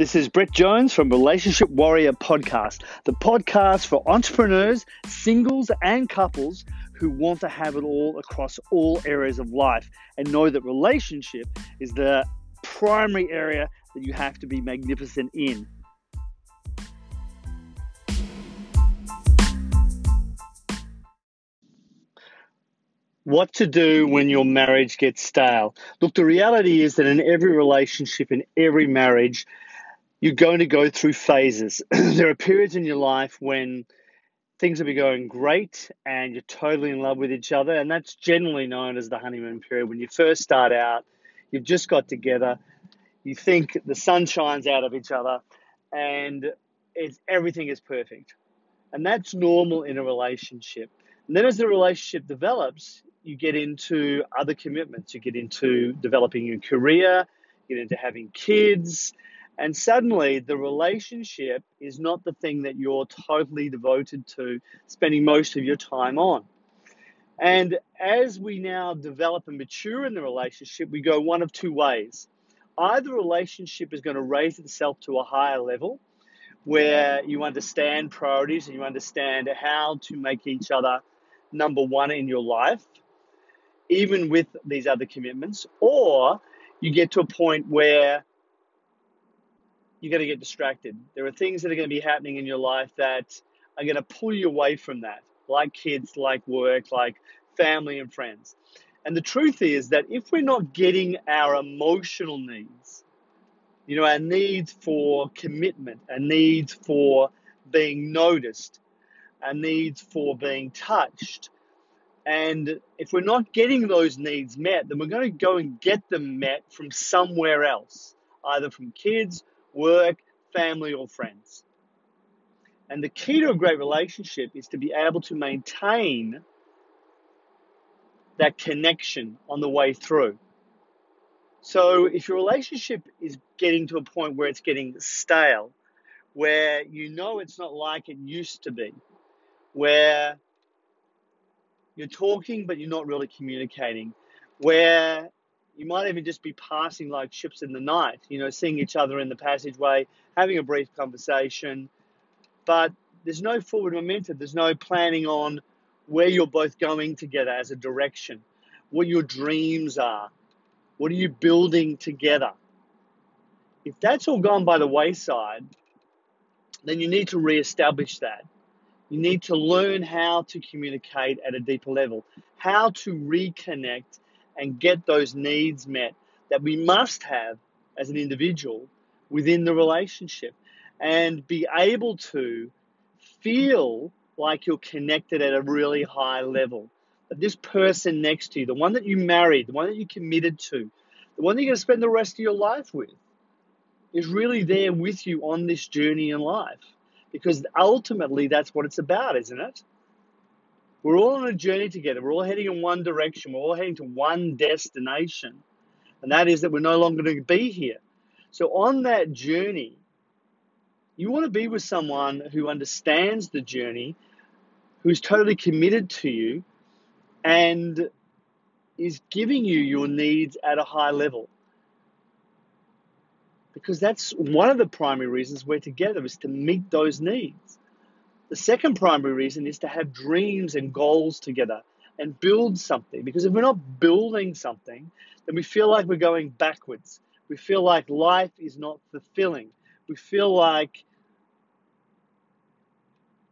This is Brett Jones from Relationship Warrior Podcast, the podcast for entrepreneurs, singles, and couples who want to have it all across all areas of life and know that relationship is the primary area that you have to be magnificent in. What to do when your marriage gets stale? Look, the reality is that in every relationship, in every marriage, you're going to go through phases. there are periods in your life when things will be going great and you're totally in love with each other, and that's generally known as the honeymoon period. When you first start out, you've just got together, you think the sun shines out of each other, and it's, everything is perfect. And that's normal in a relationship. And then as the relationship develops, you get into other commitments. You get into developing your career, you get into having kids, and suddenly, the relationship is not the thing that you're totally devoted to, spending most of your time on. And as we now develop and mature in the relationship, we go one of two ways. Either relationship is going to raise itself to a higher level where you understand priorities and you understand how to make each other number one in your life, even with these other commitments, or you get to a point where you're going to get distracted. There are things that are going to be happening in your life that are going to pull you away from that, like kids, like work, like family and friends. And the truth is that if we're not getting our emotional needs, you know, our needs for commitment, our needs for being noticed, our needs for being touched, and if we're not getting those needs met, then we're going to go and get them met from somewhere else, either from kids work, family, or friends. And the key to a great relationship is to be able to maintain that connection on the way through. So if your relationship is getting to a point where it's getting stale, where you know it's not like it used to be, where you're talking but you're not really communicating, where you might even just be passing like ships in the night, you know, seeing each other in the passageway, having a brief conversation, but there's no forward momentum. There's no planning on where you're both going together as a direction, what your dreams are, what are you building together. If that's all gone by the wayside, then you need to reestablish that. You need to learn how to communicate at a deeper level, how to reconnect and get those needs met that we must have as an individual within the relationship and be able to feel like you're connected at a really high level. That this person next to you, the one that you married, the one that you committed to, the one that you're going to spend the rest of your life with, is really there with you on this journey in life. Because ultimately, that's what it's about, isn't it? We're all on a journey together. We're all heading in one direction. We're all heading to one destination. And that is that we're no longer going to be here. So, on that journey, you want to be with someone who understands the journey, who's totally committed to you, and is giving you your needs at a high level. Because that's one of the primary reasons we're together is to meet those needs. The second primary reason is to have dreams and goals together and build something. Because if we're not building something, then we feel like we're going backwards. We feel like life is not fulfilling. We feel like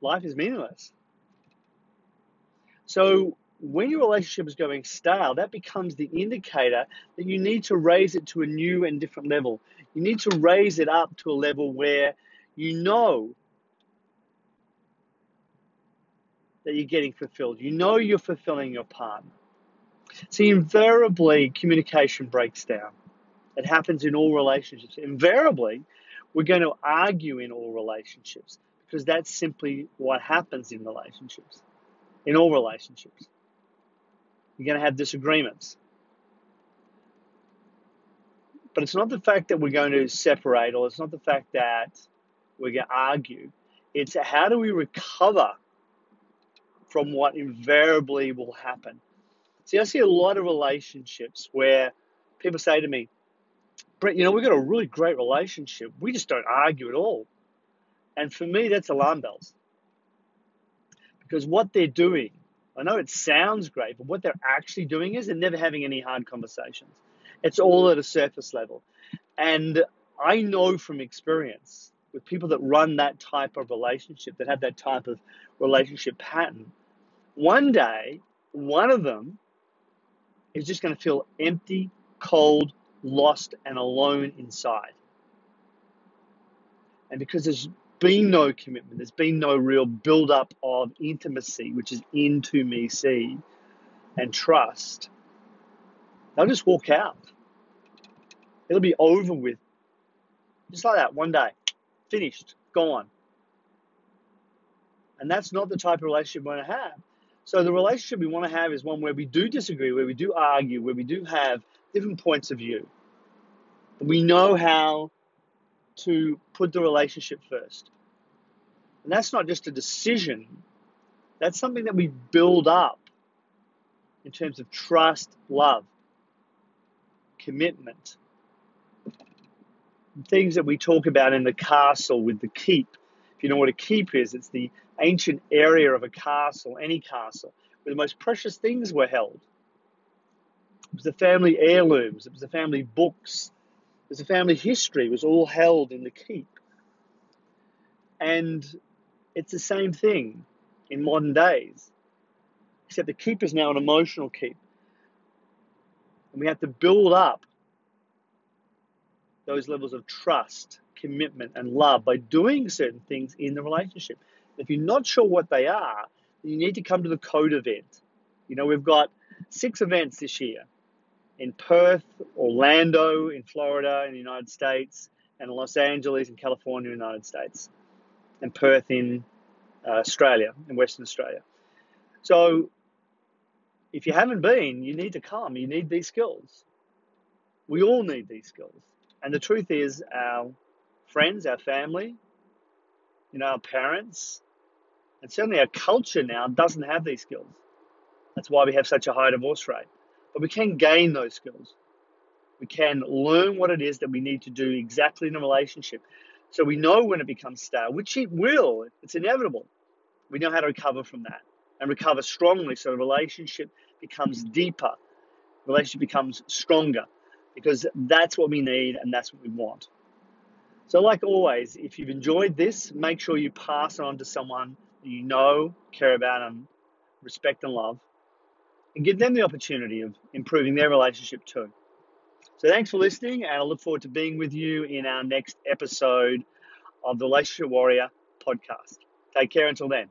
life is meaningless. So when your relationship is going stale, that becomes the indicator that you need to raise it to a new and different level. You need to raise it up to a level where you know that you're getting fulfilled. You know you're fulfilling your partner. See, invariably, communication breaks down. It happens in all relationships. Invariably, we're going to argue in all relationships because that's simply what happens in relationships, in all relationships. You're going to have disagreements. But it's not the fact that we're going to separate or it's not the fact that we're going to argue. It's how do we recover from what invariably will happen. See, I see a lot of relationships where people say to me, Brett, you know, we've got a really great relationship. We just don't argue at all. And for me, that's alarm bells. Because what they're doing, I know it sounds great, but what they're actually doing is they're never having any hard conversations. It's all at a surface level. And I know from experience with people that run that type of relationship, that have that type of relationship pattern, one day, one of them is just going to feel empty, cold, lost, and alone inside. And because there's been no commitment, there's been no real build up of intimacy, which is into me, see, and trust, they'll just walk out. It'll be over with. Just like that, one day. Finished. Gone. And that's not the type of relationship we want to have. So the relationship we want to have is one where we do disagree, where we do argue, where we do have different points of view. We know how to put the relationship first. And that's not just a decision, that's something that we build up in terms of trust, love, commitment. Things that we talk about in the castle with the keep. If you know what a keep is, it's the ancient area of a castle, any castle, where the most precious things were held. It was the family heirlooms, it was the family books, it was the family history, it was all held in the keep. And it's the same thing in modern days, except the keep is now an emotional keep. And we have to build up those levels of trust, commitment, and love by doing certain things in the relationship. If you're not sure what they are, you need to come to the code event. You know, we've got six events this year in Perth, Orlando in Florida in the United States, and Los Angeles in California in the United States, and Perth in uh, Australia, in Western Australia. So if you haven't been, you need to come. You need these skills. We all need these skills. And the truth is, our friends, our family, you know, our parents, and certainly our culture now doesn't have these skills. That's why we have such a high divorce rate. But we can gain those skills. We can learn what it is that we need to do exactly in a relationship. So we know when it becomes stale, which it will, it's inevitable. We know how to recover from that and recover strongly so the relationship becomes deeper, the relationship becomes stronger because that's what we need and that's what we want. So, like always, if you've enjoyed this, make sure you pass it on to someone you know, care about, and respect and love, and give them the opportunity of improving their relationship too. So, thanks for listening, and I look forward to being with you in our next episode of the Relationship Warrior podcast. Take care until then.